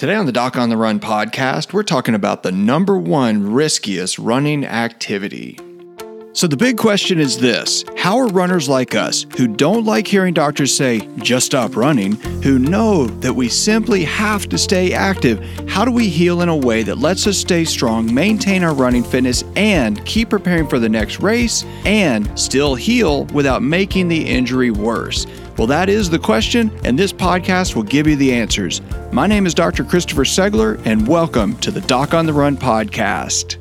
Today on the Doc on the Run podcast, we're talking about the number one riskiest running activity. So, the big question is this How are runners like us, who don't like hearing doctors say, just stop running, who know that we simply have to stay active, how do we heal in a way that lets us stay strong, maintain our running fitness, and keep preparing for the next race, and still heal without making the injury worse? Well, that is the question, and this podcast will give you the answers. My name is Dr. Christopher Segler, and welcome to the Doc on the Run podcast.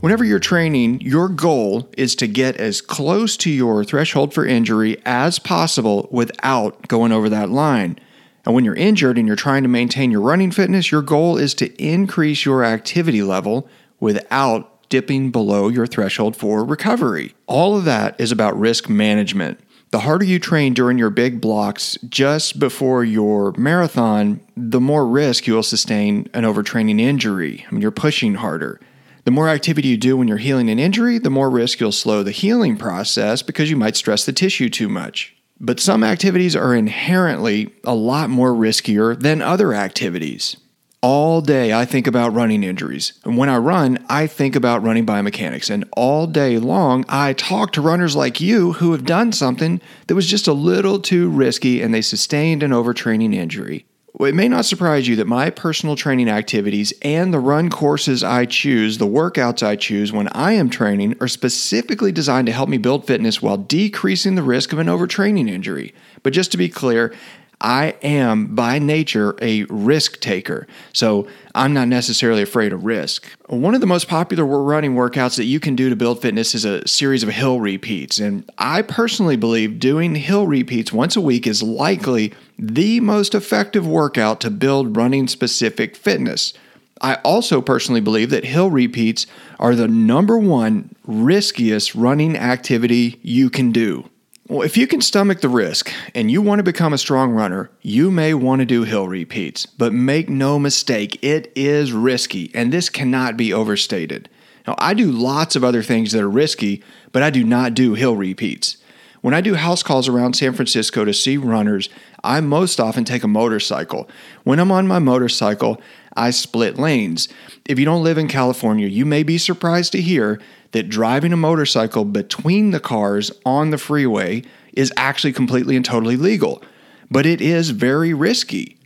Whenever you're training, your goal is to get as close to your threshold for injury as possible without going over that line. And when you're injured and you're trying to maintain your running fitness, your goal is to increase your activity level without dipping below your threshold for recovery. All of that is about risk management. The harder you train during your big blocks just before your marathon, the more risk you will sustain an overtraining injury. I mean, you're pushing harder. The more activity you do when you're healing an injury, the more risk you'll slow the healing process because you might stress the tissue too much. But some activities are inherently a lot more riskier than other activities. All day, I think about running injuries. And when I run, I think about running biomechanics. And all day long, I talk to runners like you who have done something that was just a little too risky and they sustained an overtraining injury. It may not surprise you that my personal training activities and the run courses I choose, the workouts I choose when I am training, are specifically designed to help me build fitness while decreasing the risk of an overtraining injury. But just to be clear, I am by nature a risk taker, so I'm not necessarily afraid of risk. One of the most popular running workouts that you can do to build fitness is a series of hill repeats, and I personally believe doing hill repeats once a week is likely the most effective workout to build running specific fitness. I also personally believe that hill repeats are the number one riskiest running activity you can do. Well, if you can stomach the risk and you want to become a strong runner, you may want to do hill repeats. But make no mistake, it is risky, and this cannot be overstated. Now, I do lots of other things that are risky, but I do not do hill repeats. When I do house calls around San Francisco to see runners, I most often take a motorcycle. When I'm on my motorcycle, I split lanes. If you don't live in California, you may be surprised to hear that driving a motorcycle between the cars on the freeway is actually completely and totally legal. But it is very risky.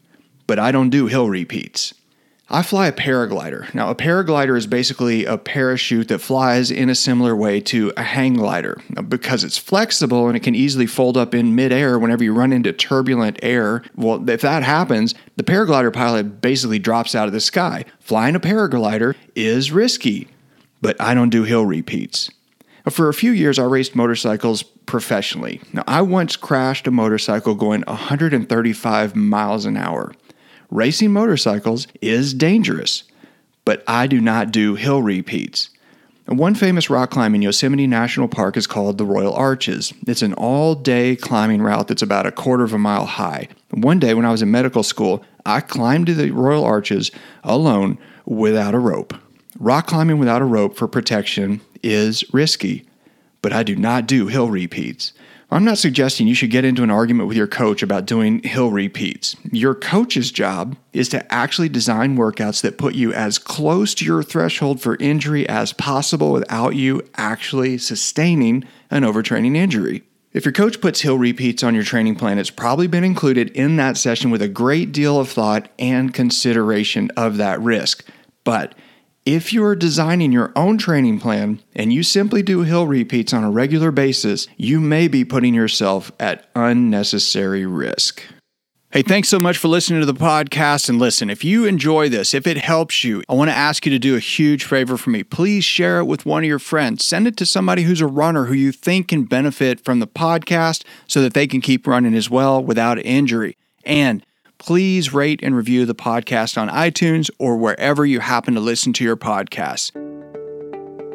But I don't do hill repeats. I fly a paraglider. Now, a paraglider is basically a parachute that flies in a similar way to a hang glider. Because it's flexible and it can easily fold up in midair whenever you run into turbulent air, well, if that happens, the paraglider pilot basically drops out of the sky. Flying a paraglider is risky but I don't do hill repeats. For a few years, I raced motorcycles professionally. Now, I once crashed a motorcycle going 135 miles an hour. Racing motorcycles is dangerous, but I do not do hill repeats. One famous rock climb in Yosemite National Park is called the Royal Arches. It's an all day climbing route that's about a quarter of a mile high. One day when I was in medical school, I climbed to the Royal Arches alone without a rope. Rock climbing without a rope for protection is risky, but I do not do hill repeats. I'm not suggesting you should get into an argument with your coach about doing hill repeats. Your coach's job is to actually design workouts that put you as close to your threshold for injury as possible without you actually sustaining an overtraining injury. If your coach puts hill repeats on your training plan, it's probably been included in that session with a great deal of thought and consideration of that risk. But if you are designing your own training plan and you simply do hill repeats on a regular basis, you may be putting yourself at unnecessary risk. Hey, thanks so much for listening to the podcast. And listen, if you enjoy this, if it helps you, I want to ask you to do a huge favor for me. Please share it with one of your friends. Send it to somebody who's a runner who you think can benefit from the podcast so that they can keep running as well without injury. And please rate and review the podcast on iTunes or wherever you happen to listen to your podcasts.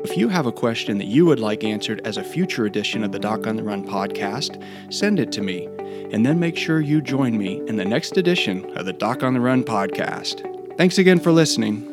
If you have a question that you would like answered as a future edition of the Doc on the Run podcast, send it to me, and then make sure you join me in the next edition of the Doc on the Run podcast. Thanks again for listening.